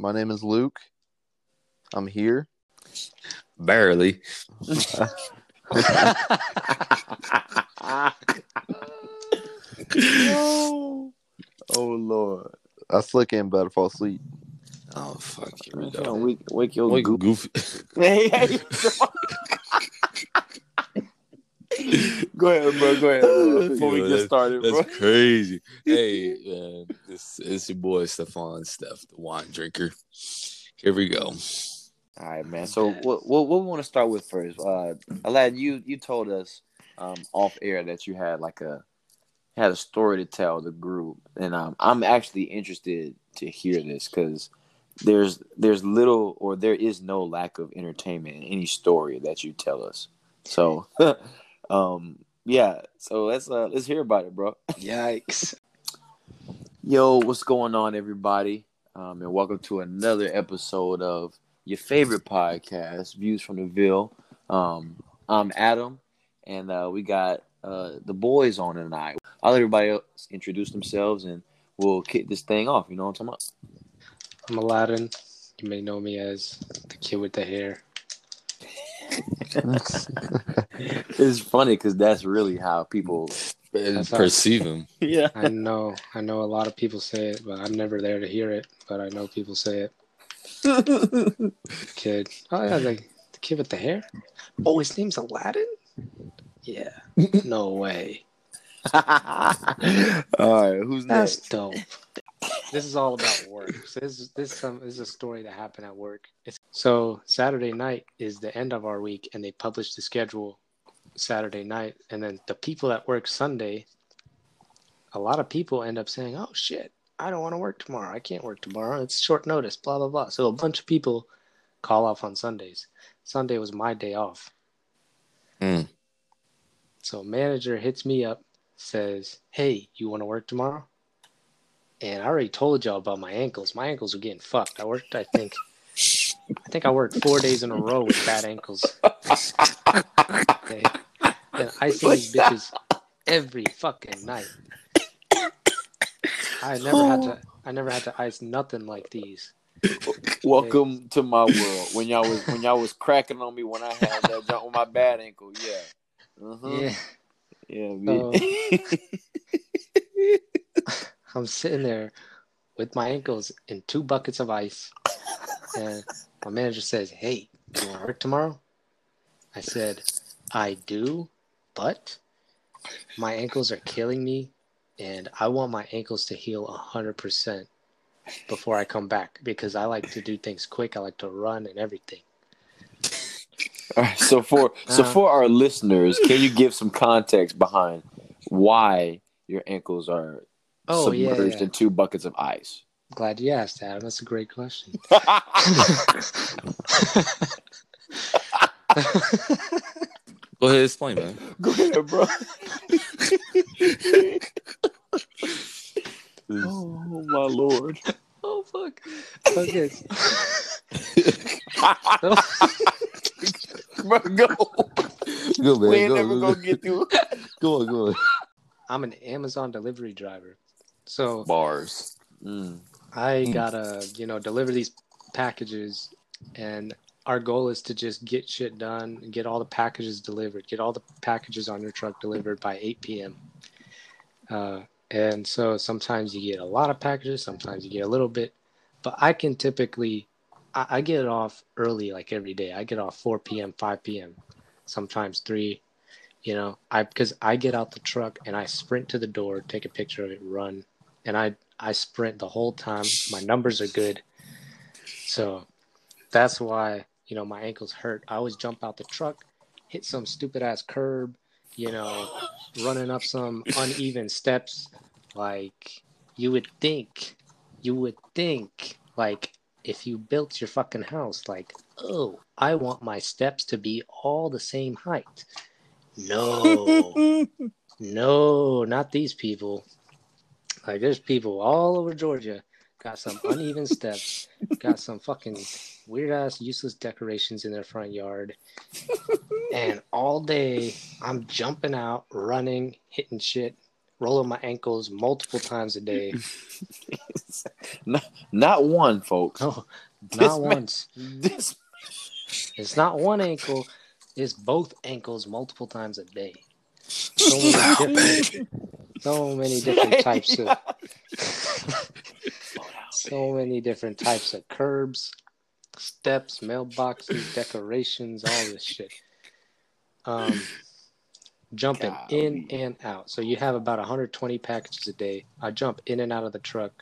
My name is Luke. I'm here. Barely. oh, Lord. I still can't better fall asleep. Oh fuck! Here we Man, go. come on, Wake, wake your Wait, goof. goofy. Go ahead, bro. Go ahead bro, before we get started, bro. That's crazy. Hey, man, this it's your boy Stefan Steph, the wine drinker. Here we go. All right, man. So what what, what we want to start with first? Uh, Aladdin, you you told us um off air that you had like a had a story to tell the group, and um, I'm actually interested to hear this because there's there's little or there is no lack of entertainment in any story that you tell us. So, um, yeah. So let's uh let's hear about it, bro. Yikes! Yo, what's going on, everybody? Um, and welcome to another episode of your favorite podcast, Views from the Ville. Um, I'm Adam, and uh, we got uh, the boys on tonight. I'll let everybody else introduce themselves, and we'll kick this thing off. You know what I'm talking about? I'm Aladdin. You may know me as the kid with the hair. About? it's funny because that's really how people. That's how- Perceive him. Yeah. I know, I know a lot of people say it, but I'm never there to hear it. But I know people say it. Kid. Oh yeah, the, the kid with the hair. Oh, his name's Aladdin. Yeah. No way. All right, who's That's next? dope. This is all about work. So this is this some this is a story that happened at work. It's, so Saturday night is the end of our week, and they publish the schedule Saturday night, and then the people that work Sunday. A lot of people end up saying, "Oh shit, I don't want to work tomorrow. I can't work tomorrow. It's short notice." Blah blah blah. So a bunch of people call off on Sundays. Sunday was my day off. Mm. So manager hits me up, says, "Hey, you want to work tomorrow?" And I already told y'all about my ankles. My ankles are getting fucked. I worked, I think, I think I worked four days in a row with bad ankles. Okay. And I see these bitches every fucking night. I never had to. I never had to ice nothing like these. Welcome to my world. When y'all was when y'all was cracking on me when I had that jump with my bad ankle. Yeah. Uh-huh. Yeah. Yeah. man. I'm sitting there with my ankles in two buckets of ice, and my manager says, "Hey, you want to work tomorrow?" I said, "I do, but my ankles are killing me, and I want my ankles to heal hundred percent before I come back because I like to do things quick. I like to run and everything." All right, so for so Uh-huh. for our listeners, can you give some context behind why your ankles are Oh yeah, submerged yeah. in two buckets of ice? glad you asked, Adam. That's a great question. Go ahead, explain, man. Go ahead, bro. oh my lord. oh fuck. Okay. bro, go. Go, man. We ain't go, never go, gonna get through. Go on, go on. I'm an Amazon delivery driver. So Bars. Mm. I gotta, you know, deliver these packages and our goal is to just get shit done and get all the packages delivered, get all the packages on your truck delivered by 8 p.m. Uh, and so sometimes you get a lot of packages, sometimes you get a little bit, but I can typically, I, I get off early like every day. I get off 4 p.m., 5 p.m., sometimes 3, you know, I because I get out the truck and I sprint to the door, take a picture of it, run, and I I sprint the whole time. My numbers are good, so that's why you know my ankles hurt. I always jump out the truck, hit some stupid ass curb, you know, running up some uneven steps. Like you would think, you would think, like if you built your fucking house, like oh, I want my steps to be all the same height. No, no, not these people. Like there's people all over Georgia got some uneven steps, got some fucking weird ass useless decorations in their front yard. and all day I'm jumping out, running, hitting shit, rolling my ankles multiple times a day. not, not one, folks. No, This not man- once. This It's not one ankle. It's both ankles multiple times a day. So many different, so many different types of, so many different types of curbs, steps, mailboxes, decorations, all this shit. Um, jumping in and out. So you have about 120 packages a day. I jump in and out of the truck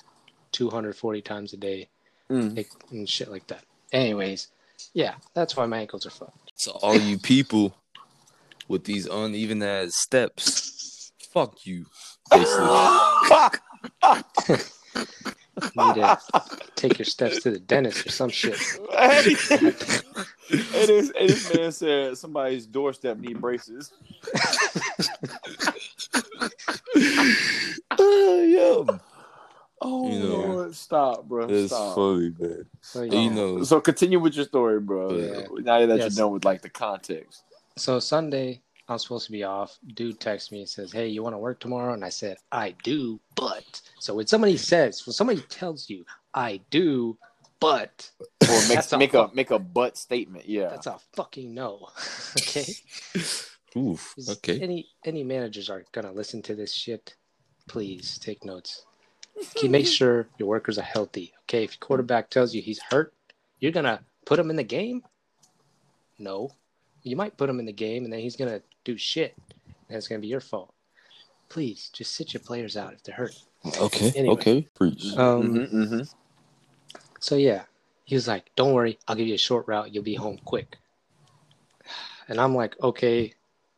240 times a day Mm. and shit like that. Anyways, yeah, that's why my ankles are fucked. So all you people with these uneven ass steps, fuck you. Basically. You need to take your steps to the dentist or some shit. Hey, hey, this, man said somebody's doorstep need braces. yeah. Oh You know, Lord, stop, bro. That's stop. funny, man. So, You know, So continue with your story, bro. Yeah. Now that Yes. you're done with like the context. So Sunday, I'm supposed to be off. Dude texts me and says, "Hey, you want to work tomorrow?" And I said, "I do, but." So when somebody says, when somebody tells you, "I do, but," Or make a make a make a butt statement. Yeah. that's a fucking no. okay. oof. Okay. Any any managers are gonna listen to this shit? Please take notes. Okay, make sure your workers are healthy. Okay, if your quarterback tells you he's hurt, you're gonna put him in the game. No, you might put him in the game, and then he's gonna do shit, and it's gonna be your fault. Please, just sit your players out if they're hurt. Okay. Anyway. Okay. Preach. Um, hmm hmm So yeah, he was like, "Don't worry, I'll give you a short route. You'll be home quick." And I'm like, "Okay."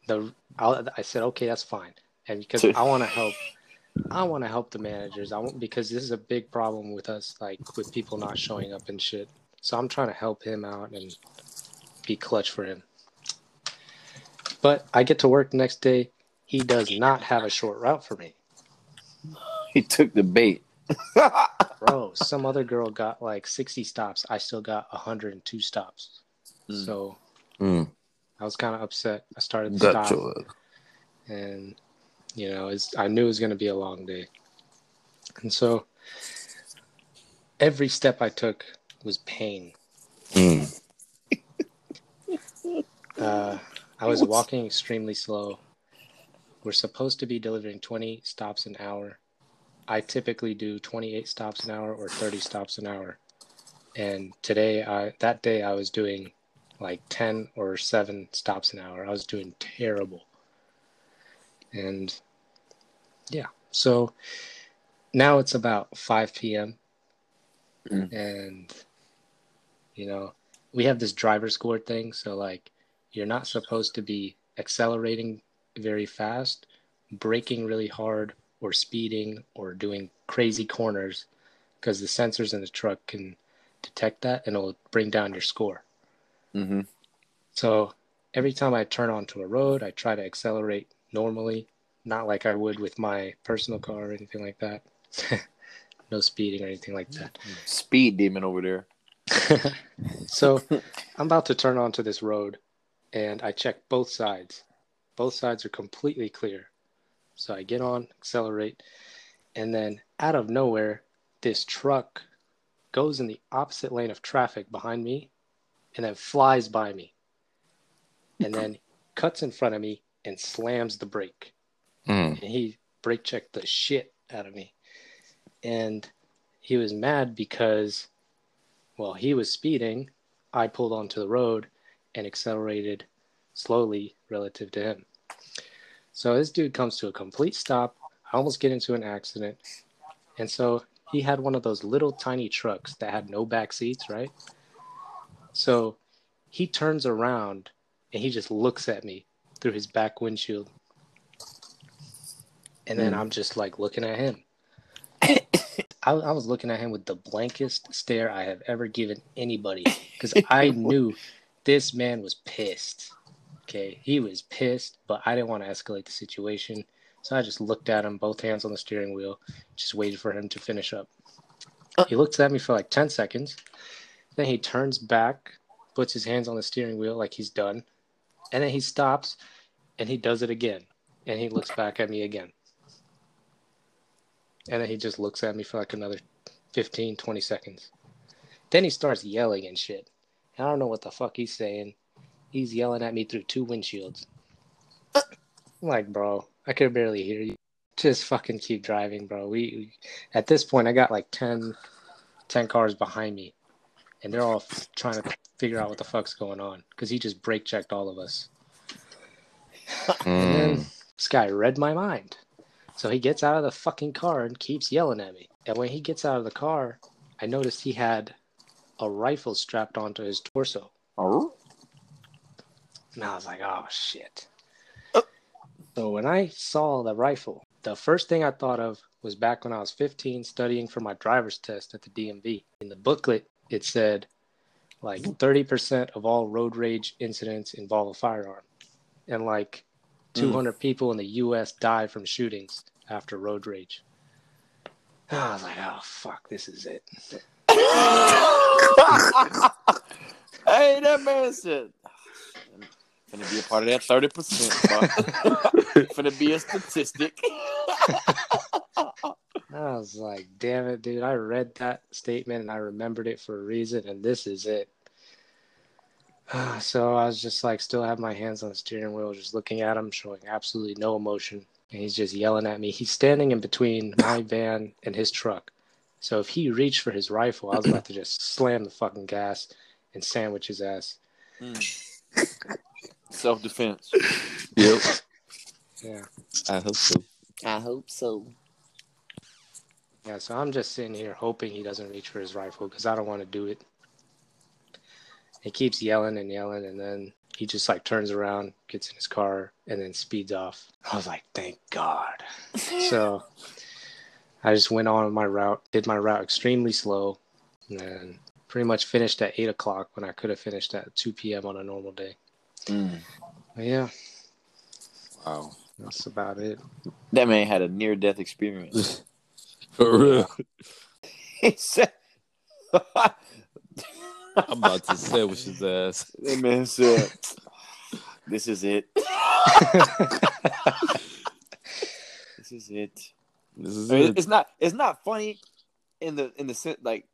The I'll, I said, "Okay, that's fine." And because I want to help, I want to help the managers. I want because this is a big problem with us, like with people not showing up and shit. So I'm trying to help him out and be clutch for him. But I get to work the next day. He does not have a short route for me. He took the bait. bro some other girl got like 60 stops i still got 102 stops Mm. so Mm. i was kind of upset i started to stop your and you know it's, i knew it was going to be a long day and so every step i took was pain Mm. uh, i was walking extremely slow. We're supposed to be delivering 20 stops an hour. I typically do 28 stops an hour or 30 stops an hour. And today i that day i was doing like 10 or 7 stops an hour. I was doing terrible. And yeah so now it's about 5 p.m Mm. and you know we have this driver score thing. So like you're not supposed to be accelerating very fast braking really hard or speeding or doing crazy corners because the sensors in the truck can detect that and it'll bring down your score hmm so every time I turn onto a road, I try to accelerate normally, not like I would with my personal car or anything like that. no speeding or anything like that. Speed demon over there. so I'm about to turn onto this road and I check both sides. Both sides are completely clear. So I get on, accelerate, and then out of nowhere, this truck goes in the opposite lane of traffic behind me and then flies by me. And then cuts in front of me and slams the brake Mm. and he brake checked the shit out of me. And he was mad because, well, he was speeding. I pulled onto the road and accelerated slowly relative to him. So this dude comes to a complete stop. I almost get into an accident. And so he had one of those little tiny trucks that had no back seats, right? So he turns around and he just looks at me through his back windshield. And then Hmm. I'm just like looking at him. I, I was looking at him with the blankest stare I have ever given anybody because I knew this man was pissed. Okay, he was pissed, but I didn't want to escalate the situation. So I just looked at him, both hands on the steering wheel, just waited for him to finish up. Uh. He looks at me for like 10 seconds. Then he turns back, puts his hands on the steering wheel like he's done. And then he stops and he does it again. And he looks back at me again. And then he just looks at me for like another 15, 20 seconds. Then he starts yelling and shit. I don't know what the fuck he's saying. He's yelling at me through two windshields. I'm like, bro, I could barely hear you. Just fucking keep driving, bro. We, we at this point, I got like 10, 10 cars behind me, and they're all f- trying to figure out what the fuck's going on because he just brake checked all of us. And then hmm. this guy read my mind. So he gets out of the fucking car and keeps yelling at me. And when he gets out of the car, I noticed he had a rifle strapped onto his torso. Oh, And I was like, oh shit. Oh. So when I saw the rifle, the first thing I thought of was back when I was 15 studying for my driver's test at the DMV. In the booklet, it said like 30% of all road rage incidents involve a firearm. And like hmm. 200 people in the US die from shootings after road rage. I was like, oh fuck, this is it. Hey, that man said, "I'm gonna be a part of that thirty percent. Gonna be a statistic." I was like, damn it, dude. I read that statement and I remembered it for a reason, and this is it. So I was just like, still have my hands on the steering wheel, just looking at him, showing absolutely no emotion. And he's just yelling at me. He's standing in between my van and his truck. So if he reached for his rifle, I was about to just slam the fucking gas and sandwich his ass. Mm. Self defense. Yep. Yeah. I hope so. I hope so. Yeah, so I'm just sitting here hoping he doesn't reach for his rifle because I don't want to do it. He keeps yelling and yelling, and then he just like turns around, gets in his car, and then speeds off. I was like, thank God. so I just went on my route, did my route extremely slow, and pretty much finished at 8 o'clock when I could have finished at 2 p.m. on a normal day. Mm. But yeah, Wow. that's about it. That man had a near death experience. For real. he said, I'm about to sandwich his ass. That man said, "This is it. this is it." This is I mean, it. it's not. It's not funny in the in the sense like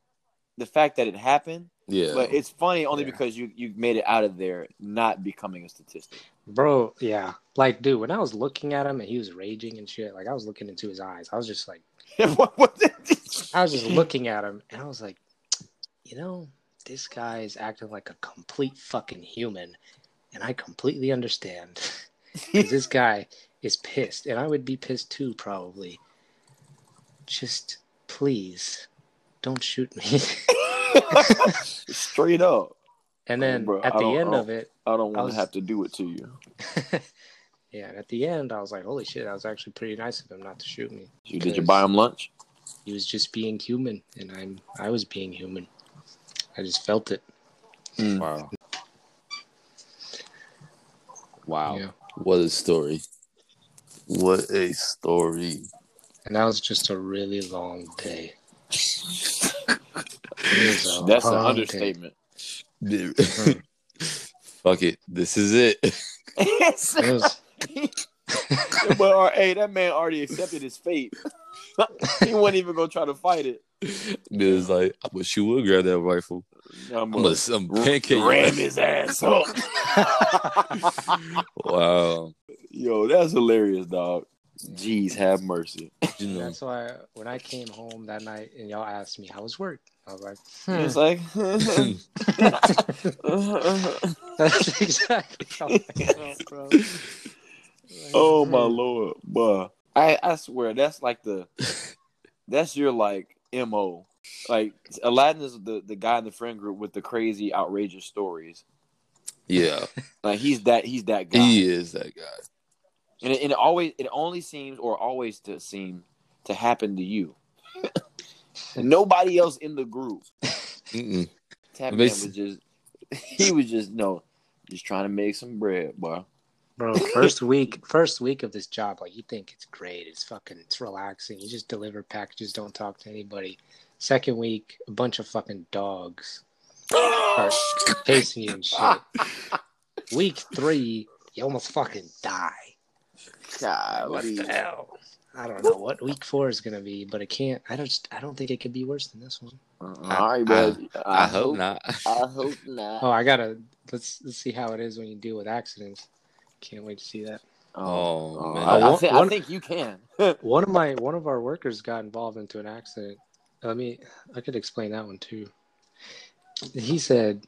the fact that it happened, Yeah. but it's funny only Yeah. because you you made it out of there not becoming a statistic. Bro, yeah. Like, dude, when I was looking at him and he was raging and shit, like, I was looking into his eyes. I was just like, what was it? I was just looking at him and I was like, you know, this guy is acting like a complete fucking human. And I completely understand. 'Cause this guy is pissed. And I would be pissed too, probably. Just please don't shoot me. Straight up, and then bro, at I the end of it, I don't I want was- to have to do it to you. yeah, at the end, I was like, holy shit, that was actually pretty nice of him not to shoot me. You did you buy him lunch? he was just being human and i'm i was being human i just felt it mm. Wow. Wow. Yeah. What a story. What a story. And that was just a really long day a That's an long understatement. Dude. Hmm. Fuck it. This is it. day. it was but hey, that man already accepted his fate. he wasn't even gonna try to fight it. It's like, I wish you would grab that rifle. I'm I'm gonna gonna I'm pancake ram his ass up. Wow. Yo, that's hilarious, dog. Jeez, have mercy. You know, that's why when i came home that night and y'all asked me how was work i was like It's hmm. like, that's exactly how i felt bro Like, oh my hmm. lord, boy. I I swear that's like the that's your like mo. Like Aladdin is the the guy in the friend group with the crazy outrageous stories. yeah, Like he's that he's that guy. he is that guy. And it, and it always it only seems or always to seem to happen to you. Nobody else in the group. Tap It Man makes- was just he was just no, just trying to make some bread, boy. Bro, first week, first week of this job, like you think it's great, it's fucking, it's relaxing. You just deliver packages, don't talk to anybody. Second week, a bunch of fucking dogs start chasing you and shit. Week three, you almost fucking die. What the hell? I don't know what week four is gonna be, but it can't. I don't. I don't think it could be worse than this one. Uh, I- all right, man. I, hope not. I hope not. Oh, I gotta let's let's see how it is when you deal with accidents. Can't wait to see that. Oh, man. I, I, One- think, I think you can. One of my one of our workers got involved into an accident. Let me. I could explain that one too. He said,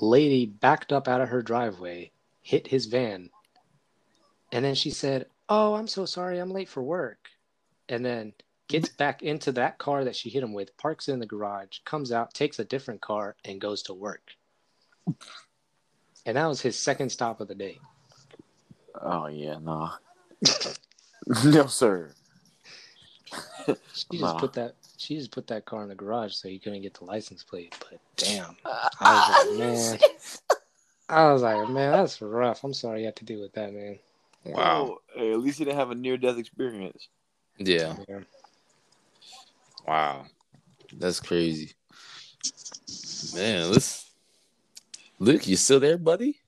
"Lady backed up out of her driveway, hit his van, and then she said, "Oh, I'm so sorry, I'm late for work," and then gets mm-hmm. back into that car that she hit him with, parks it in the garage, comes out, takes a different car, and goes to work. And that was his second stop of the day. oh yeah, nah. no, sir. She just Nah. put that she just put that car in the garage so he couldn't get the license plate. But damn, I I was like, man, I was like, man, that's rough. I'm sorry you had to deal with that, man. Wow. Hey, at least you didn't have a near death experience. Yeah. Yeah. Wow. That's crazy. Man, let's Luke, you still there, buddy?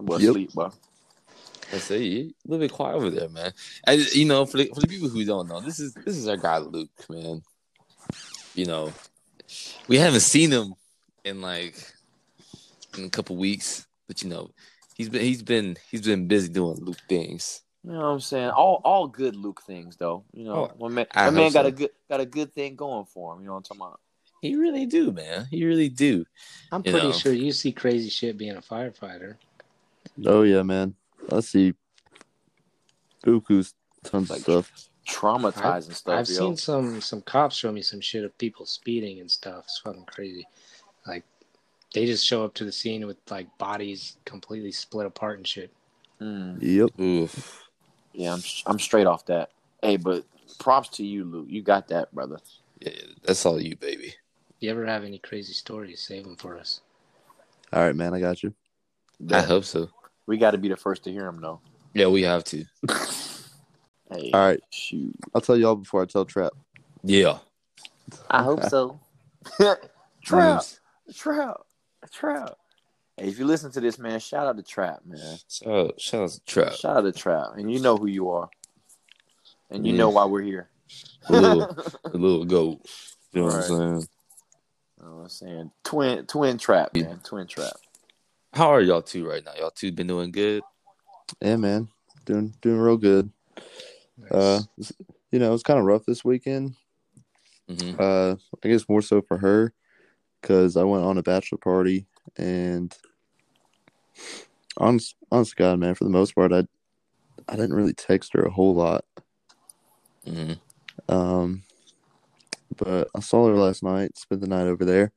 Well, Yep. sleep, bro. I say you a little bit quiet over there, man. And you know, for the for the people who don't know, this is this is our guy Luke, man. You know, we haven't seen him in like in a couple weeks, but you know, he's been he's been he's been busy doing Luke things. You know what I'm saying? All all good Luke things though. You know, Oh, my man, I my man hope got so. a good got a good thing going for him. You know what I'm talking about? He really do, man. He really do. I'm You pretty know. sure you see crazy shit being a firefighter. Oh yeah, man. I see. Buku's tons Like, of stuff. Traumatizing stuff, I've yo. seen some some cops show me some shit of people speeding and stuff. It's fucking crazy. Like they just show up to the scene with like bodies completely split apart and shit. Mm, Yep. Oof. yeah, I'm I'm straight off that. Hey, but props to you, Luke. You got that, brother. Yeah, that's all you, baby. You ever have any crazy stories? Save them for us. All right, man. I got you. I hope so. we got to be the first to hear them, though. Yeah, we have to. Hey, All right. shoot. I'll tell y'all before I tell Trap. Yeah. I hope so. Trap, trap, trap. Hey, if you listen to this, man, shout out to Trap, man. So shout out to Trap. Shout out to Trap, and you know who you are, and you Yeah. know why we're here. A little, a little goat. You know what I'm saying? You know what I'm saying twin, twin Trap, man, twin Trap. How are y'all two right now? Y'all two been doing good? Yeah, man. Doing doing real good. Uh, you know, it's kind of rough this weekend. hmm Uh, I guess more so for her because I went on a bachelor party and honest, honest to God, man, for the most part, I I didn't really text her a whole lot. hmm Um, but I saw her last night, spent the night over there.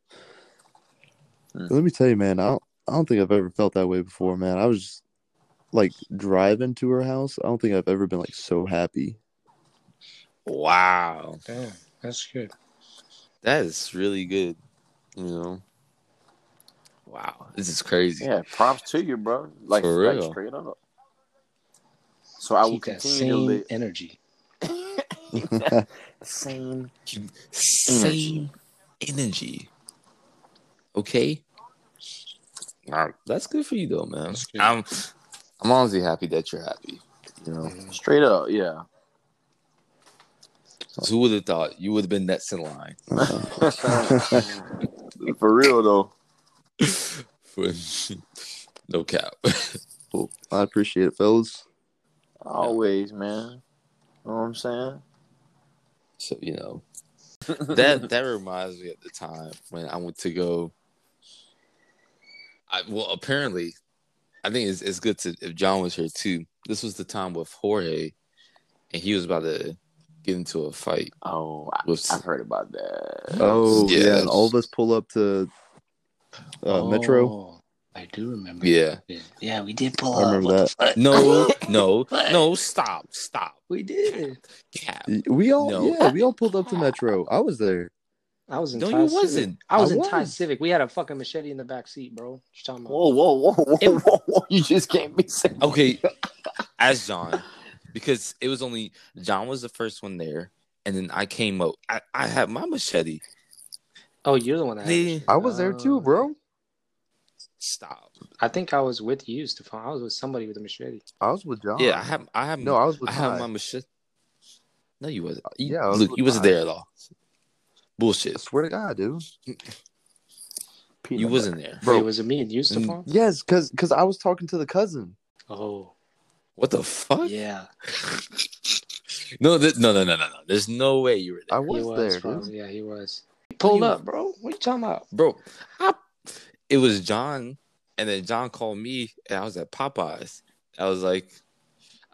Hmm. Let me tell you, man, I don't, I don't think I've ever felt that way before, man. I was just like driving to her house. I don't think I've ever been like so happy. Wow, Damn, that's good. that is really good. You know. Wow, this is crazy. Yeah, props to you, bro. Like, For like straight up. So I will Keep that continue same to live. energy. Same. Same energy. Okay. Wow, that's good for you though, man. I'm, I'm honestly happy that you're happy. You know, mm. Straight up, yeah. 'Cause who would have thought you would have been next in line For real though. for no cap. Well, I appreciate it, fellas. Always, man. You Know what I'm saying? So you know that that reminds me of the time when I went to go. I well apparently, I think it's it's good to if John was here too. This was the time with Jorge, and he was about to get into a fight Oh, I, with. I've heard about that. Oh yeah, Yeah. and all of us pull up to uh, Metro. Oh, I do remember. Yeah. that. Yeah, we did pull I up. remember What that. No, no, no! Stop! Stop! We did. Cap! We all No. yeah, we all pulled up to Metro. I was there. I was in. No, Ty you Civic. wasn't. I was I in Ty. Civic. We had a fucking machete in the back seat, bro. What you talking about? Whoa, whoa, whoa, whoa, It- whoa, whoa! You just can't be saying. Okay, as John, because it was only John was the first one there, and then I came up. I, I had my machete. Oh, you're the one that. had The- machete. I was there too, bro. Stop. I think I was with you, Stefan. I was with somebody with a machete. I was with John. Yeah, I have. I have. no, I was with I have Ty. my machete. No, you wasn't. You, Yeah, I was Luke, you wasn't there at all. I Bullshit. swear to God, dude. Peanut You butter. wasn't there. Bro. Wait, was it me and you, Stefan? Yes, cause cause I was talking to the cousin. Oh, What the fuck? yeah. No, th- no, no, no, no, no. There's no way you were there, I He was, was, there, dude. Yeah, he was. He pulled you- up, bro. What you talking about? bro. I, it was John, and then John called me, and I was at Popeyes. I was like,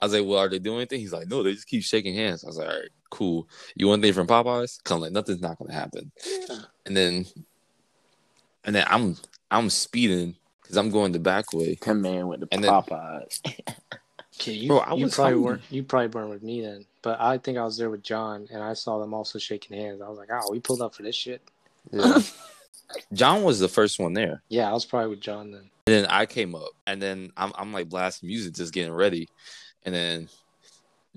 I was like, well, are they doing anything? He's like, no, they just keep shaking hands. I was like, all right, cool. You want anything from Popeyes? Come like nothing's not gonna happen. And then, and then I'm I'm speeding because I'm going the back way. That man went to And then- Popeyes. Okay, you, Bro, I you was probably hungry. weren't. You probably weren't with me then. But I think I was there with John, and I saw them also shaking hands. I was like, "Oh, we pulled up for this shit." Yeah. John was the first one there. Yeah, I was probably with John then. And then I came up, and then I'm I'm like blasting music, just getting ready, and then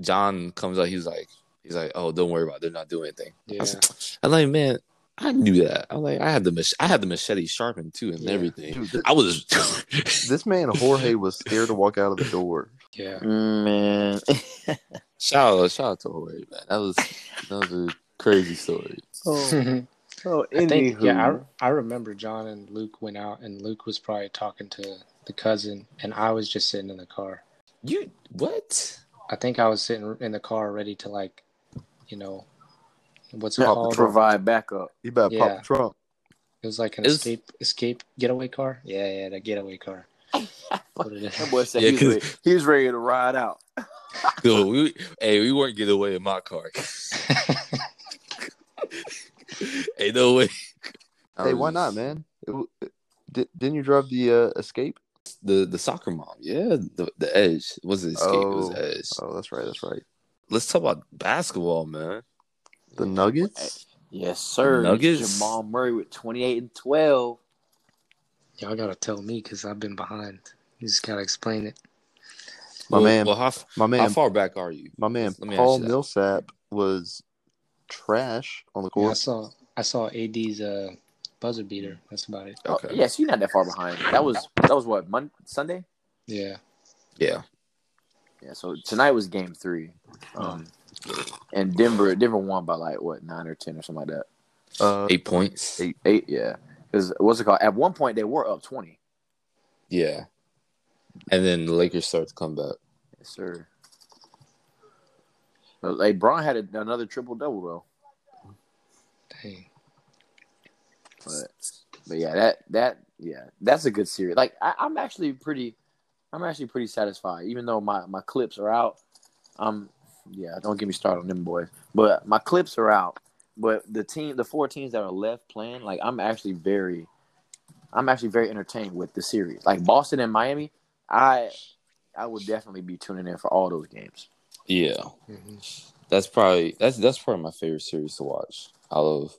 John comes out. He's like, he's like, oh, don't worry about, it. they're not doing anything. I Yeah, was, I'm like, man, I knew that. I'm like, I had the mach- I had the machete sharpened too, and Yeah. everything. Dude, this, I was. this man Jorge was scared to walk out of the door. Yeah. man. shout out, shout out to Jorge, man. That was that was a crazy story. oh, oh I think anywho. yeah, I I remember John and Luke went out, and Luke was probably talking to the cousin, and I was just sitting in the car. You what? I think I was sitting in the car ready to like, you know, what's it Help called? provide backup. You better Yeah. pop the trunk. It was like an It's- escape escape getaway car. Yeah, yeah, the getaway car. What it is. That boy said Yeah, he, was 'cause- ready, he was ready to ride out. Yo, we, hey, we weren't getting away in my car. hey, no way. Hey, why was- not, man? It w- didn't you drive the uh, Escape? The the soccer mom, yeah, the the edge it wasn't escape, it was Oh. edge. Oh, that's right. That's right. Let's talk about basketball, man. The Nuggets. Yes, sir. Nuggets? Jamal Murray with 28 and 12. Y'all gotta tell me because I've been behind. You just gotta explain it. My well, man- well, how, My how far back are you? my man, Let me Paul. Millsap was trash on the Yeah, I court. saw I saw AD's uh, buzzer beater. That's about it. Oh, Okay. yes, you're not that far behind. That was that was what Monday, Sunday. Yeah. Yeah, Yeah. So tonight was Game Three, um, and Denver Denver won by like what nine or ten or something like that. Uh, eight points. Eight. Eight, yeah. Because what's it called? At one point they were up 20. Yeah, and then the Lakers start to come back. Yes, sir. But like Bron had a, another triple double though. Dang. But but yeah, that that yeah, that's a good series. Like I, I'm actually pretty, I'm actually pretty satisfied. Even though my my clips are out, um, yeah, don't get me started on them boys. But my clips are out. But the team, the four teams that are left playing, like I'm actually very, I'm actually very entertained with the series. Like Boston and Miami, I I would definitely be tuning in for all those games. Yeah, hmm that's probably that's that's probably my favorite series to watch out of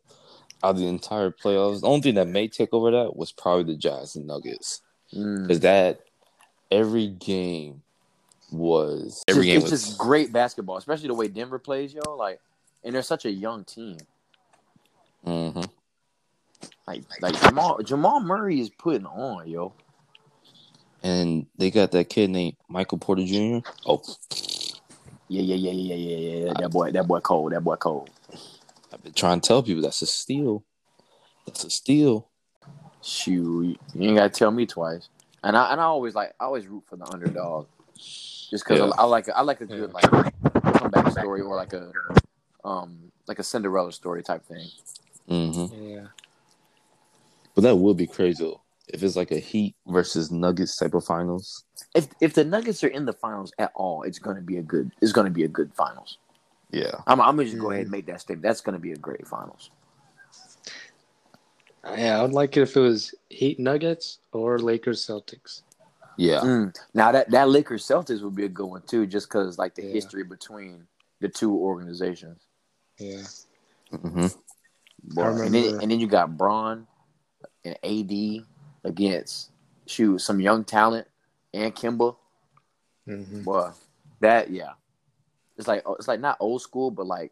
out of the entire playoffs. The only thing that may take over that was probably the Jazz and Nuggets Mm. because that every game was It's every just- game it's was just great basketball, especially the way Denver plays, yo. Like, and they're such a young team. Mhm. Like, like Jamal Jamal Murray is putting on, yo. and they got that kid named Michael Porter Jr. Oh, Yeah, yeah, yeah, yeah, yeah, yeah, yeah. That boy, that boy cold. That boy cold. I've been trying to tell people that's a steal. That's a steal. Shoot, you ain't gotta tell me twice. And I and I always like I always root for the underdog, just because Yeah. I, I like I like a good like comeback story or like a um like a Cinderella story type thing. hmm Yeah. But that would be crazy though. if it's like a Heat versus Nuggets type of finals. If if the Nuggets are in the finals at all, it's gonna be a good. It's gonna be a good finals. Yeah, I'm, I'm gonna just go ahead and make that statement. That's gonna be a great finals. Yeah, I would like it if it was Heat Nuggets or Lakers Celtics. yeah, Mm. Now that that Lakers Celtics would be a good one too, just because like the Yeah. history between the two organizations. Yeah. hmm Boy, and then and then you got Bron and AD against shoot some young talent and Kemba. hmm Boy, that yeah, it's like it's like not old school, but like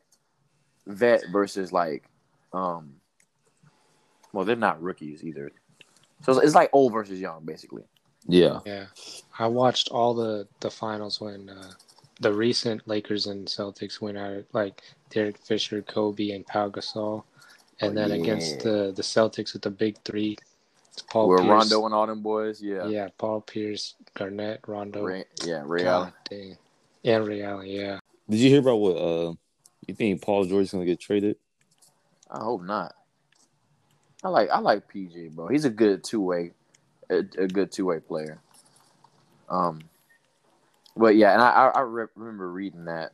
vet versus like um. Well, they're not rookies either, so it's, it's like old versus young, basically. yeah. Yeah. I watched all the the finals when uh, the recent Lakers and Celtics went at it, like Derek Fisher, Kobe, and Pau Gasol, and Oh, then against the the Celtics with the big three, it's Paul Where Pierce. Rondo and all them boys, yeah, yeah. Paul Pierce, Garnett, Rondo, Ray, yeah, Ray God Allen. dang. and Ray Allen. Yeah, Did you hear about what? Uh, you think Paul George is gonna get traded? I hope not. I like I like PG, bro. He's a good two way, a, a good two way player. Um, but yeah, and I I, re- remember reading that,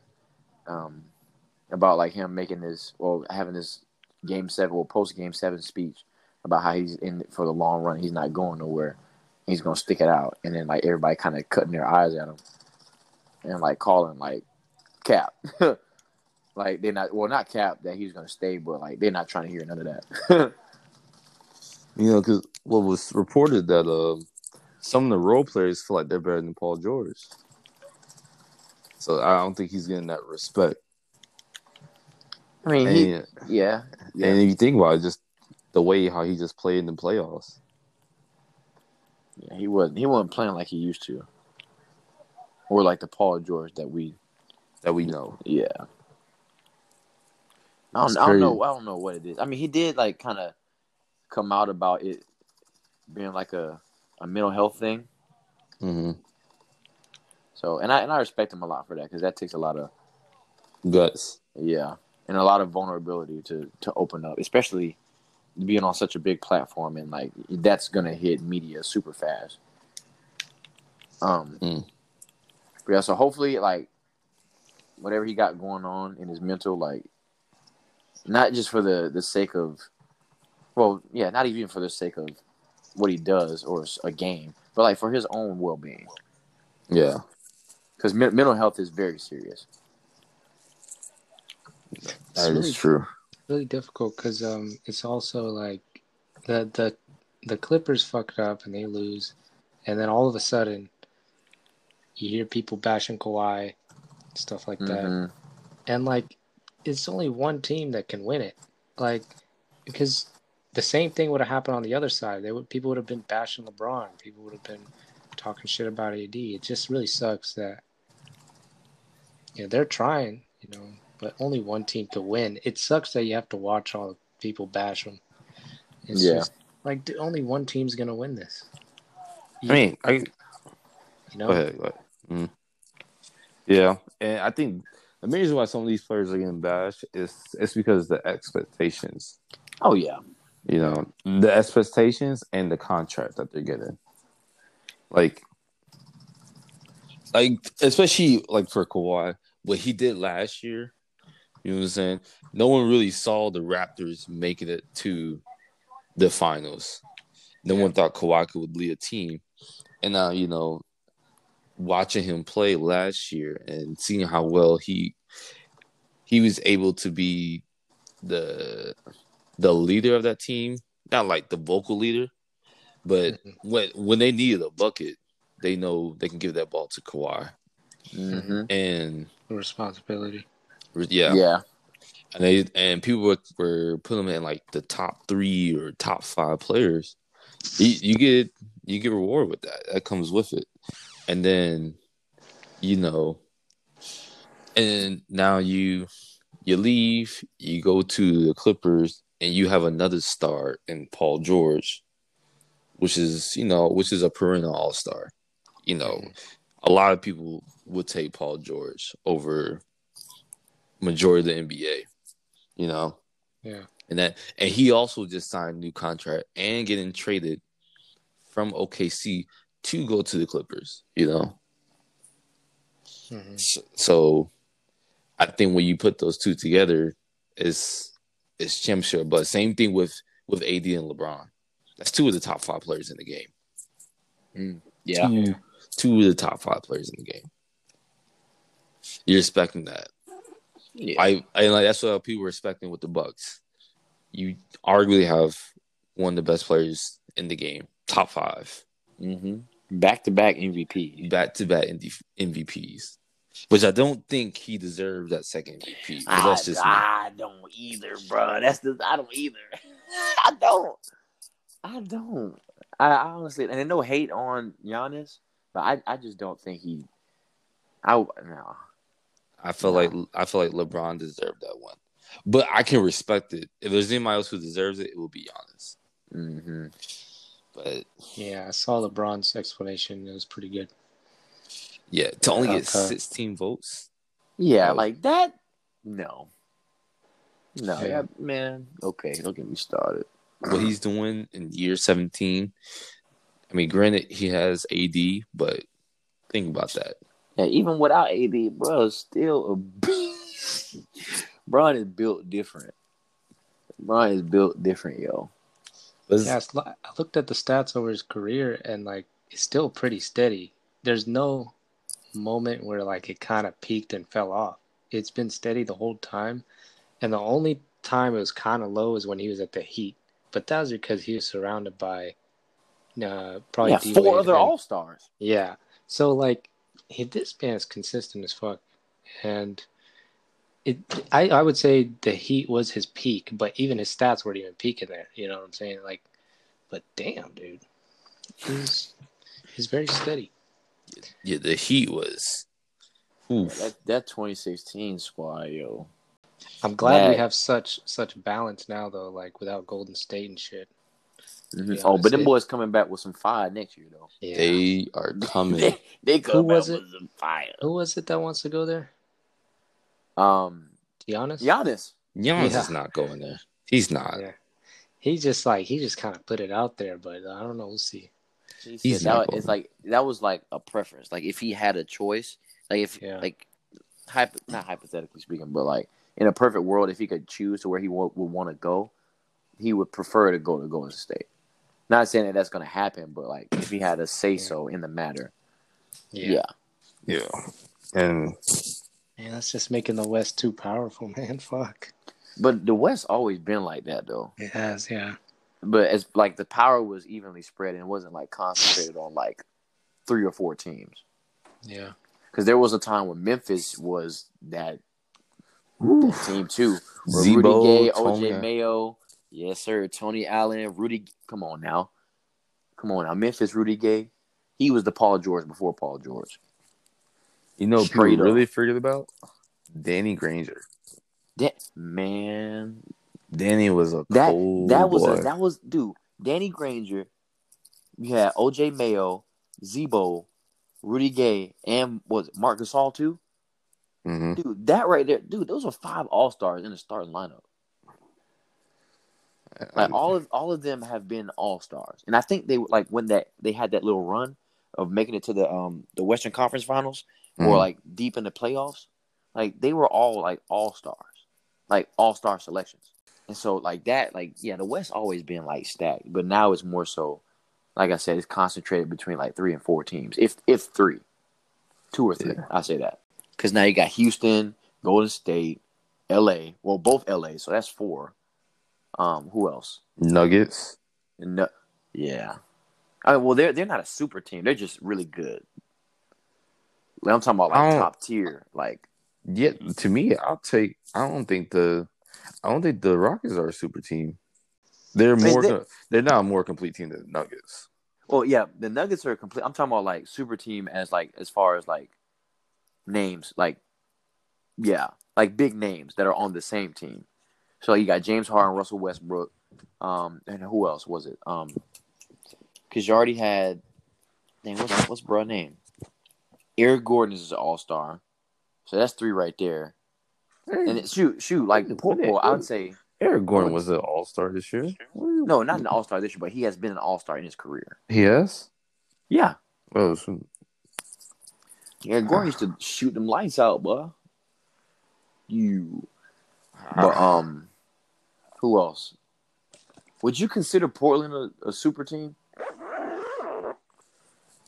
um, about like him making this well having this game seven or post game seven speech about how he's in for the long run. He's not going nowhere. He's gonna stick it out, and then like everybody kind of cutting their eyes at him, and like calling like cap. like they're not well not cap that he's gonna stay, but like they're not trying to hear none of that. You know, because what was reported that um, some of the role players feel like they're better than Paul George. So I don't think he's getting that respect. I mean, And, he, yeah, yeah. and if you think about it, just the way how he just played in the playoffs. yeah, he wasn't he wasn't playing like he used to, or like the Paul George that we that we know. yeah. I don't, I don't know. I don't know what it is. I mean, he did like kind of come out about it being like a, a mental health thing. hmm So, and I and I respect him a lot for that because that takes a lot of Guts. Yeah, and a lot of vulnerability to to open up, especially being on such a big platform and like that's gonna hit media super fast. Um, Mm. yeah. So hopefully, like whatever he got going on in his mental, like not just for the the sake of, well, yeah, not even for the sake of what he does or a game, but like for his own well being, Yeah. Because me- mental health is very serious. That is really- true. really difficult because um, it's also like the the the Clippers fucked up and they lose, and then all of a sudden, you hear people bashing Kawhi, stuff like that, Mhm. and like it's only one team that can win it, like because the same thing would have happened on the other side. They would people would have been bashing LeBron, people would have been talking shit about AD. It just really sucks that you know they're trying, you know, but only one team could win. It sucks that you have to watch all the people bash them. It's Yeah. just like the- only one team's gonna win this. I mean, I you know, Go ahead. Go ahead. Mhm. Yeah, and I think the main reason why some of these players are getting bashed is it's because the expectations. Oh yeah, You know, the expectations and the contract that they're getting. Like, like especially like for Kawhi, what he did last year. You know what I'm saying? No one really saw the Raptors making it to the finals. No one thought Kawhi would lead a team. And now, you know, watching him play last year and seeing how well he he was able to be the the leader of that team, not like the vocal leader, but Mhm. when when they needed a bucket, they know they can give that ball to Kawhi. hmm And responsibility. yeah, yeah. and they and people were, were putting him in like the top three or top five players. You, you get you get reward with that. That comes with it, and then you know, and now you you leave, you go to the Clippers, and you have another star in Paul George, which is you know which is a perennial All Star. You know, a lot of people would take Paul George over majority of the NBA. You know, Yeah. and that and he also just signed a new contract and getting traded from OKC to go to the Clippers. You know, Mhm. so, so I think when you put those two together, it's it's championship. But same thing with with AD and LeBron. That's two of the top five players in the game. Yeah. Two, two of the top five players in the game. You're expecting that. Yeah. I, I like that's what people were expecting with the Bucks. You arguably have one of the best players in the game, top five, hmm Back to back MVP. back to back MVPs, which I don't think he deserves that second MVP. I, that's just me. I don't either, bro. That's the I don't either. I don't. I don't. I, I honestly, and no hate on Giannis, but I, I just don't think he. I no. I feel like I feel like LeBron deserved that one, but I can respect it. If there's anybody else who deserves it, it will be Giannis. hmm But Yeah, I saw LeBron's explanation. It was pretty good. yeah, to only get Okay. 16 votes. Yeah, Oh. like that. No. No, Yeah. yeah, man. Okay, don't get me started. What he's doing in year 17. I mean, granted, he has AD, but think about that. Yeah, even without AD, bro, still a beast. Bron is built different. Bron is built different, yo. Let's- Yeah, I looked at the stats over his career, and like it's still pretty steady. There's no moment where like it kind of peaked and fell off. It's been steady the whole time, and the only time it was kind of low is when he was at the Heat. But that was because he was surrounded by uh, probably yeah, D four other All Stars. Yeah. So like he this man is consistent as fuck. And it I, I would say the heat was his peak, but even his stats weren't even peaking there. You know what I'm saying? Like but damn dude. He's he's very steady. yeah, the Heat was. Oof. That that 2016 squad, yo. I'm glad we have such such balance now though, like without Golden State and shit. Mhm. Oh, but them boys coming back with some fire next year, though. Yeah. They are coming. They, they come was back it? with some fire. Who was it that wants to go there? Um, Giannis? Giannis. Giannis Yeah. is not going there. He's not. Yeah. He just like he just kind of put it out there, but I don't know. We'll see. He He's that not was- going. it's like that was like a preference. Like if he had a choice, like if Yeah. like hypo, not hypothetically speaking, but like in a perfect world, if he could choose to where he would, would want to go, he would prefer to go to Golden State. Not saying that that's going to happen, but like if he had a say so in the matter, yeah. Yeah. And Man, that's just making the West too powerful, man. Fuck. But the West always been like that though. It has, yeah. But as like the power was evenly spread and it wasn't like concentrated on like three or four teams. Yeah. Because there was a time when Memphis was that, that team too. Where Z-Bo, Rudy Gay, Tony- OJ Mayo, yes sir, Tony Allen, Rudy. Come on now, come on now, Memphis Rudy Gay. He was the Paul George before Paul George. You know, Straight people really figured about Danny Granger. That man, Danny was a that cold that was a, that was dude. Danny Granger. You had OJ Mayo, Z-Bo, Rudy Gay, and was it Marc Gasol too? Mhm. Dude, that right there, dude. Those are five All Stars in the starting lineup. Like all of all of them have been all stars, and I think they like when that they had that little run of making it to the um the Western Conference Finals or Mhm. like deep in the playoffs. Like they were all like all stars, like all star selections, and so like that, like yeah, the West always been like stacked, but now it's more so, like I said, it's concentrated between like three and four teams, if if three, two or three. Yeah. I say that because now you got Houston, Golden State, L.A. Well, both L.A. So that's four. Um, who else? Nuggets. No, yeah. I mean, well, they're they're not a super team. They're just really good. Like, I'm talking about like top tier. Like Yeah, to me, I'll take. I don't think the, I don't think the Rockets are a super team. They're more. They, they're not a more complete team than the Nuggets. Well, yeah, the Nuggets are complete. I'm talking about like super team as like as far as like names, like yeah, like big names that are on the same team. So you got James Harden, Russell Westbrook, um, and who else was it? Um, because you already had, dang, what's what's bro name? Eric Gordon is an All Star, so that's three right there. And it, shoot, shoot, like What- Paul, what- Paul, I would say Eric Gordon was an All Star this year. no, not an All Star this year, but he has been an All Star in his career. Yes. Yeah, Oh, so- Eric Gordon used to shoot them lights out, bro. You. But um, who else? Would you consider Portland a, a super team?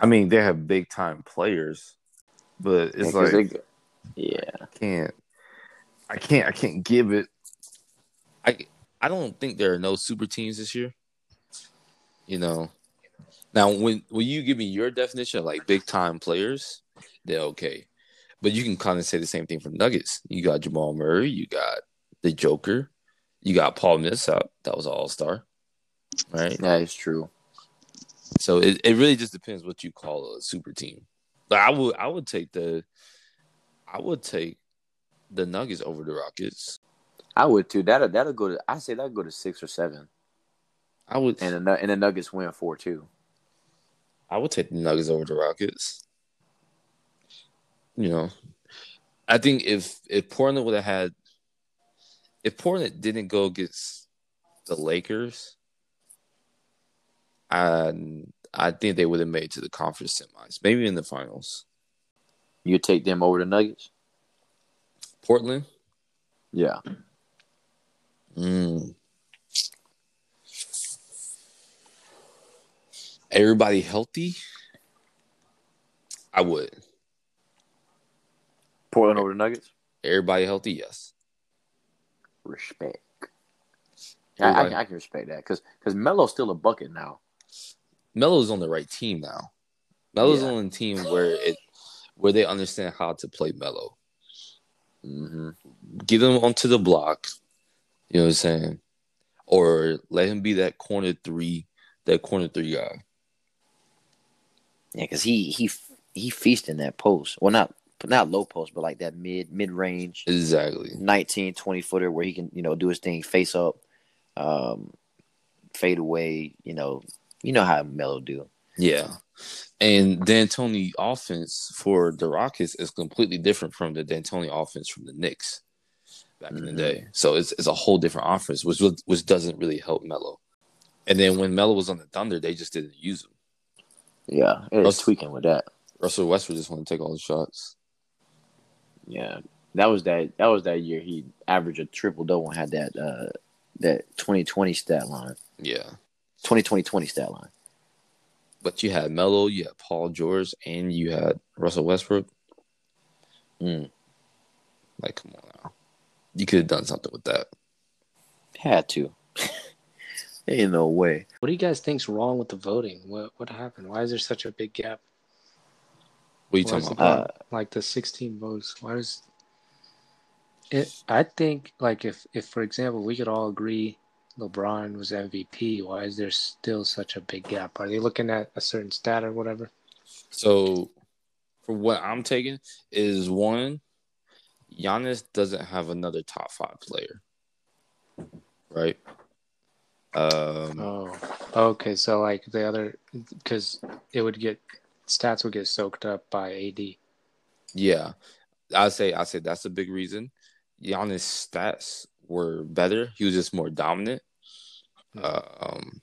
I mean, they have big time players, but it's Yeah, like they- yeah, I can't. I can't. I can't give it. I I don't think there are no super teams this year. You know. Now, when when you give me your definition of like big time players, they're okay. But you can kind of say the same thing for Nuggets. You got Jamal Murray, you got the Joker, you got Paul Millsap. That was an All Star, right? that is true. So it, it really just depends what you call a super team. But I would I would take the I would take the Nuggets over the Rockets. I would too. That'll that'll go to. I say that'll go to six or seven, I would and the and the Nuggets win four two. I would take the Nuggets over the Rockets. You know, I think if if Portland would have had, if Portland didn't go against the Lakers, I I think they would have made it to the conference semis, maybe in the finals. You take them over the Nuggets? Portland, Yeah. mm. everybody healthy, I would. Portland over the Nuggets? Everybody healthy, yes. Respect. I, I, can- I can respect that because because Melo's still a bucket now. Melo's on the right team now. Melo's Yeah. on a team where it where they understand how to play Melo. Mm-hmm. Get him onto the block. You know what I'm saying? Or let him be that corner three, that corner three guy. Yeah, because he he he feasting that post. Well, not not low post, but like that mid mid range, Exactly. 19, 20 footer where he can you know do his thing, face up, um, fade away. You know, you know how Melo do. Yeah. And D'Antoni offense for the Rockets is completely different from the D'Antoni offense from the Knicks back in the Mhm. day. So it's it's a whole different offense, which which doesn't really help Melo. And then when Melo was on the Thunder, they just didn't use him. Yeah, it is Russ- tweaking with that. Russell Westbrook just want to take all the shots. Yeah, that was that. That was that year he averaged a triple double and had that uh that twenty twenty stat line, Yeah. 2020 stat line. But you had Melo, you had Paul George, and you had Russell Westbrook. Mm. Like, come on now. You could have done something with that. Had to. Ain't no way. What do you guys think's wrong with the voting? What what happened? Why is there such a big gap? What are you talking about? not- like the 16 votes. Why does it? I think like if if for example we could all agree LeBron was MVP. Why is there still such a big gap? Are they looking at a certain stat or whatever? So, for what I'm taking is one, Giannis doesn't have another top five player, right? Um, Oh, okay. So like the other, because it would get stats would get soaked up by AD. yeah, I say I say that's a big reason. Giannis' stats were better. He was just more dominant. Um,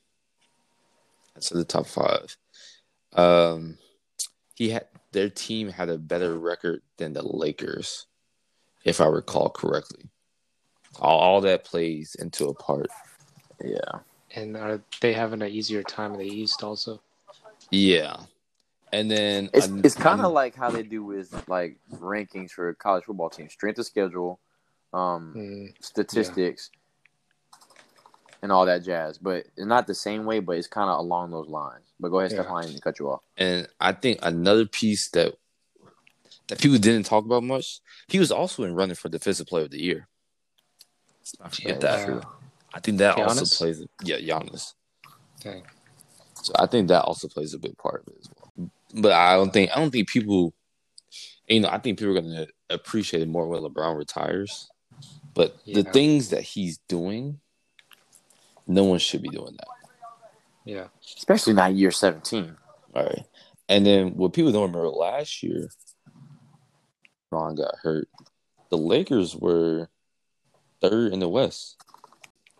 so the top five. Um, he had their team had a better record than the Lakers, if I recall correctly. All, all that plays into a part. Yeah. And are they having an easier time in the East also? Yeah, and then It's an- it's kind of like how they do with like rankings for college football teams, strength of schedule, um, Mm, statistics, and all that jazz. But it's not the same way, but it's kind of along those lines. But go ahead, Yeah. Stephon, I didn't mean to cut you off. and I think another piece that that people didn't talk about much. He was also in running for defensive player of the year. Let's forget Yeah, that. true. I think that also plays. Yeah, Giannis. dang. So I think that also plays a big part of it as well. But I don't think I don't think people, you know, I think people are going to appreciate it more when LeBron retires. But the things that he's doing, no one should be doing that. Yeah. Especially not year seventeen. All right. And then what people don't remember last year, Ron got hurt. The Lakers were third in the West.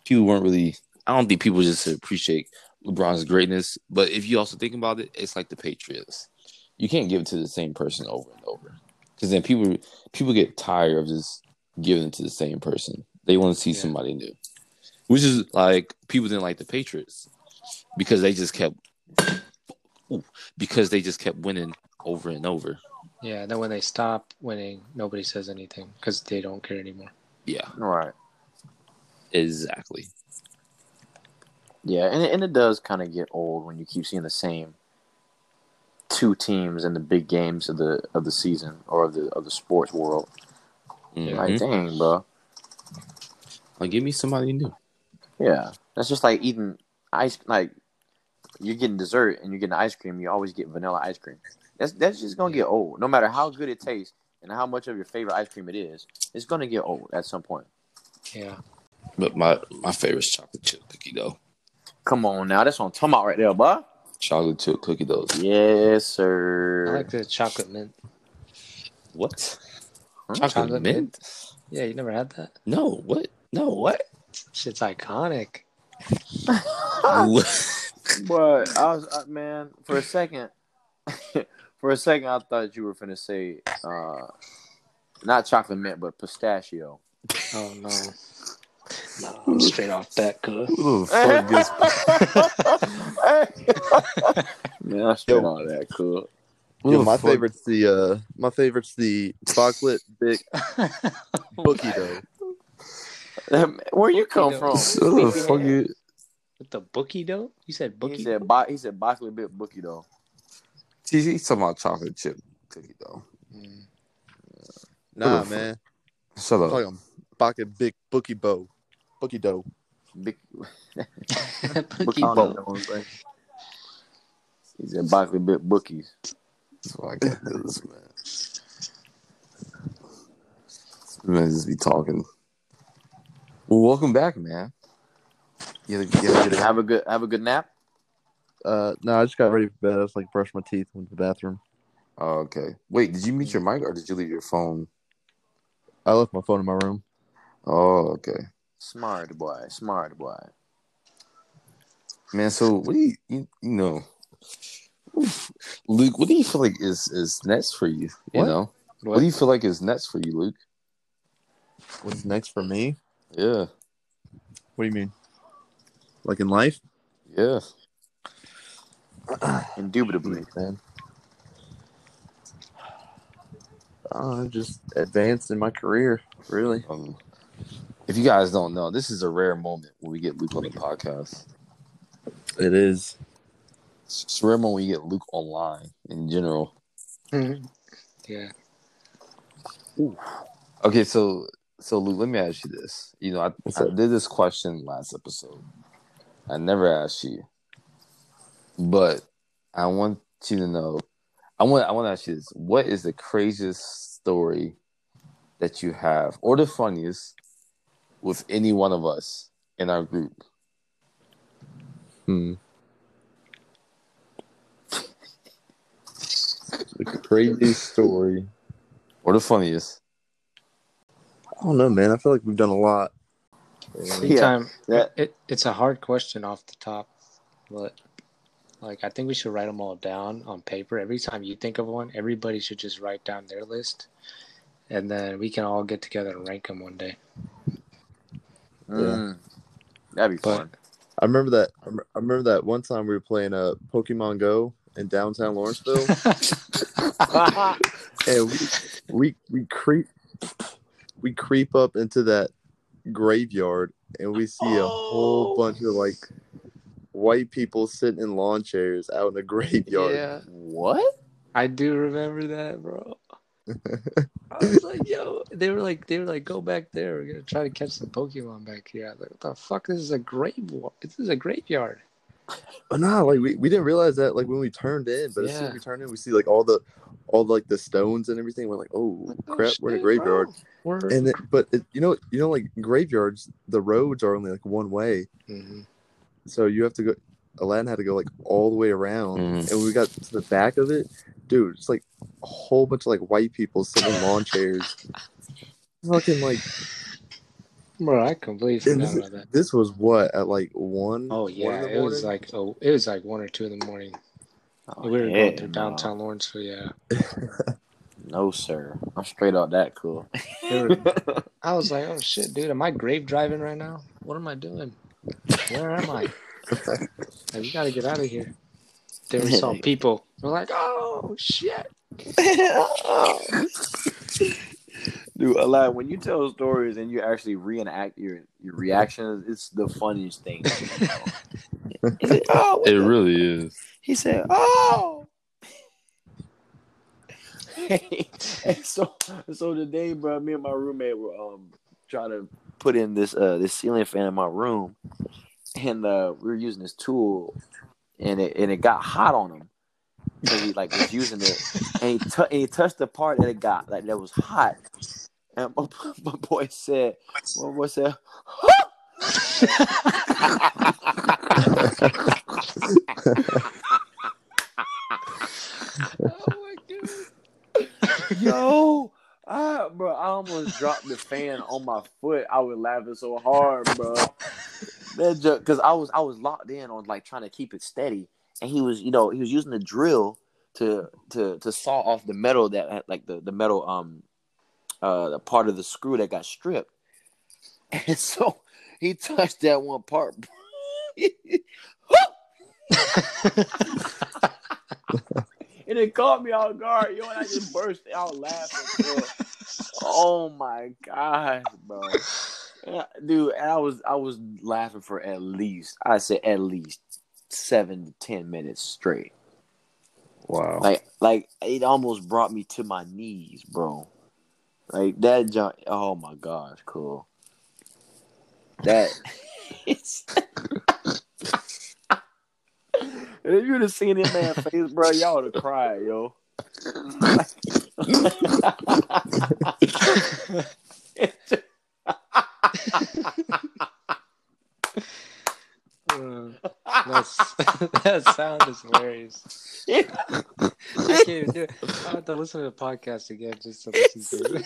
People weren't really. I don't think people just appreciate LeBron's greatness. But if you also think about it, it's like the Patriots. You can't give it to the same person over and over, because then people people get tired of just giving it to the same person. They want to see Yeah. somebody new, which is like people didn't like the Patriots because they just kept Ooh, because they just kept winning over and over. Yeah. And then when they stop winning, nobody says anything because they don't care anymore. Yeah, Right. exactly. Yeah, and it- and it does kind of get old when you keep seeing the same two teams in the big games of the of the season or of the of the sports world. Mhm. Like, dang, bro. Like, give me somebody new. Yeah, that's just like eating ice. Like you're getting dessert and you're getting ice cream. You always get vanilla ice cream. That's that's just gonna get old. No matter how good it tastes, and how much of your favorite ice cream it is, it's gonna get old at some point. Yeah. But my my favorite is chocolate chip cookie dough. Come on now, that's what I'm talking about right there, boy. Chocolate chip cookie dough. Yes, sir. I sir. like the chocolate mint. What? Chocolate, Chocolate mint? Yeah, you never had that? No. What? No. What? Shit's iconic. but I was uh, man for a second. for a second, I thought you were finna say uh, not chocolate mint, but pistachio. Oh no. No, I'm straight off that, cuz. Who fuck gets- man, I'm straight on that cool. Yo, my fuck- favorite's the uh, my favorite's the chocolate big bookie dough. Where you come from? Who the fuck you- With the bookie dough? You said bookie? He said, bo- he said, chocolate bit bookie though. See, he's talking about chocolate chip cookie dough. Mm. Nah, the man. Shut I'm up. talking bucket big bookie bow, bookie dough. Big bookie bookie dough. bow. He said, bit bookies. That's why I can't do this, man. This Man, just be talking. Well, welcome back, man. You had a, you had a good Have a good, have a good nap. Uh, no, I just got ready for bed. I was like brush my teeth, went to the bathroom. Oh, okay. Wait, did you mute your mic or did you leave your phone? I left my phone in my room. Oh, okay. Smart boy, smart boy. Man, so what do you you, you know, Luke? What do you feel like is is next for you? You What? know, what? What? do you feel like is next for you, Luke? What's next for me? Yeah, What do you mean? Like in life? yeah. Indubitably. man. Uh, just advanced in my career, really. Um, if you guys don't know, this is a rare moment when we get Luke on the podcast. It is. It's it's a rare moment when we get Luke online in general. Mm-hmm. yeah. Okay, so so Luke, let me ask you this. You know, I, I did this question last episode. I never asked you, but I want you to know. I want I want to ask you this: What is the craziest story that you have, or the funniest, with any one of us in our group? Hmm. the crazy story. Or the funniest? I don't know, man. I feel like we've done a lot. Anytime that- it, it's a hard question off the top, but like I think we should write them all down on paper. Every time you think of one, everybody should just write down their list, and then we can all get together and rank them one day. Mm. That'd be But- fun. I remember that. I remember that one time we were playing uh, Pokemon Go in downtown Lawrenceville, and we we we creep we creep up into that graveyard, and we see a whole bunch of like white people sitting in lawn chairs out in the graveyard. yeah, what? I do remember that, bro. I was like, yo, they were like, they were like, go back there. We're gonna try to catch some Pokemon back here. I was like, what the fuck? This is a grave. This is a graveyard. But nah, like we, we didn't realize that like when we turned in, but as soon as we turned in, we see like all the all like the stones and everything. We're like, oh Like, oh, crap, we're in a graveyard. And but it, you know you know like graveyards, the roads are only like one way, Mhm. so you have to go. Aladdin had to go like all the way around, Mhm. and we got to the back of it, dude. It's like a whole bunch of like white people sitting in lawn chairs, fucking like. bro. I completely And forgot this, about that. this was what at like one. Oh one in yeah, the it was like oh, it was like one or two in the morning. Oh, we were yeah, going through no. downtown Lawrenceville. Yeah, No, sir. I'm straight out that cool. They were- I was like, oh shit, dude, am I grave driving right now? What am I doing? Where am I? Like, we gotta get out of here. Then we saw people. We're like, oh shit. Dude, a lot when you tell stories and you actually reenact your your reactions, it's the funniest thing. He said, "Oh," It the-" really is. He said, "Oh." and so, so today, bro, me and my roommate were um trying to put in this uh this ceiling fan in my room, and uh we were using this tool, and it and it got hot on him, because he like was using it, and he, t- and he touched the part that it got like that was hot. And my, my boy said, my boy said, oh my. "Yo, I, bro, I almost dropped the fan on my foot. I was laughing so hard, bro. That joke, because I was I was locked in on like trying to keep it steady, and he was, you know, he was using the drill to to to saw off the metal that like the the metal um uh the part of the screw that got stripped, and so he touched that one part. and it caught me off guard, yo, and I just burst out laughing. Bro. Oh my gosh, bro. Yeah, Dude, I was I was laughing for at least I said at least seven to ten minutes straight. Wow. Like like it almost brought me to my knees, bro. Like that junk oh my gosh, cool. That if you'd have seen that man's face, bro, y'all would have cried, yo. Uh, that sound is hilarious. I can't even do it. I have to listen to the podcast again just to listen to it.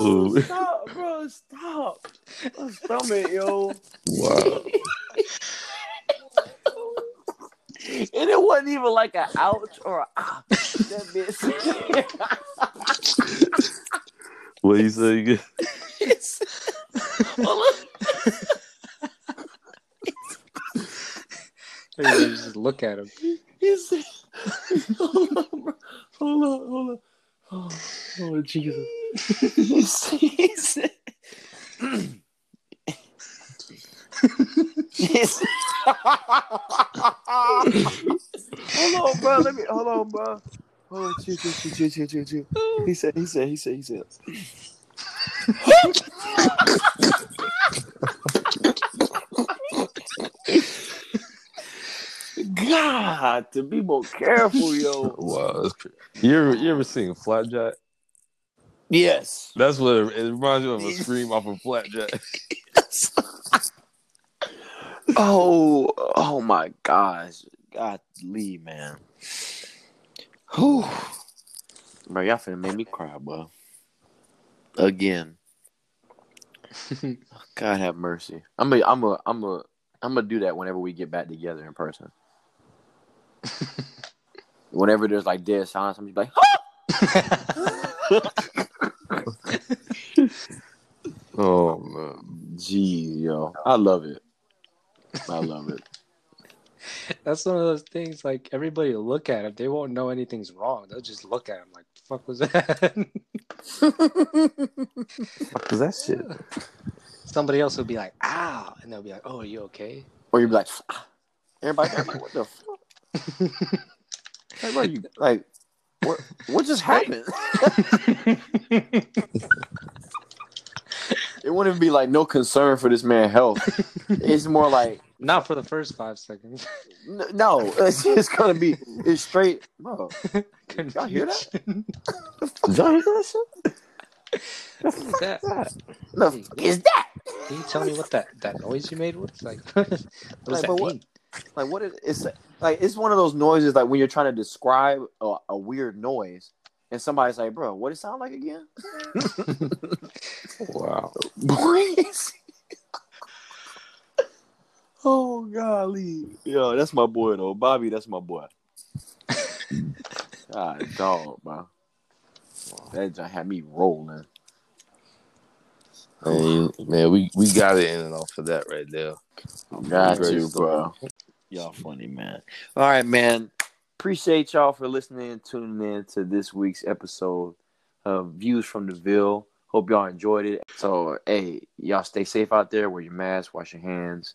Ooh. stop, bro, stop. My stomach, yo. Wow. And it wasn't even like an ouch or a ah. That bitch. What you say again? It's- You just look at him. He hold on, bro. Hold on, hold on. Oh, oh Jesus. He said, he said, he said- hold on, bro. Let me, hold on, bro. Hold on, chill, chill, chill, chill, chill, chill, chill. He said, he said, he said, he said. God, to be more careful, yo. Wow. That's crazy. You ever you ever seen Flapjack? Yes. That's what it, it reminds me of a scream off of Flapjack. oh, oh my gosh. God, Lee, man. Whew. Bro, y'all finna make me cry, bro. Again. God have mercy. I'm a, I'm a, I'm a, I'm gonna do that whenever we get back together in person. whenever there's like dead silence, I'm just like, Oh man. "Jeez, yo, I love it. I love it." That's one of those things. Like everybody will look at him, they won't know anything's wrong. They'll just look at him like, "Fuck was that?" What was that shit? Somebody else will be like, "Ow," and they'll be like, "Oh, are you okay?" Or you'd be like, "Ah." everybody, everybody what the fuck? Like, you, like, what, what just happened? it wouldn't be like no concern for this man's health. It's more like, Not for the first five seconds. no, it's just gonna be, it's straight, bro. Y'all hear that? Did y'all hear that shit? What is that? The fuck is that? Can you tell me what that, that noise you made was? Like, what does Like, that but what- mean? Like, what is it's like? It's one of those noises like when you're trying to describe a, a weird noise, and somebody's like, "Bro, what it sound like again?" Wow. Boys. Oh golly, yo, that's my boy though, Bobby. That's my boy. God, ah, dog, bro. That just had me rolling. Man, man, we, we got it in and off of that right there. Got you, bro. Y'all funny, man. All right, man. Appreciate y'all for listening and tuning in to this week's episode of Views from the Ville. Hope y'all enjoyed it. So, hey, y'all stay safe out there. Wear your mask, wash your hands,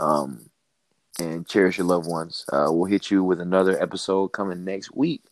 um, and cherish your loved ones. Uh, we'll hit you with another episode coming next week.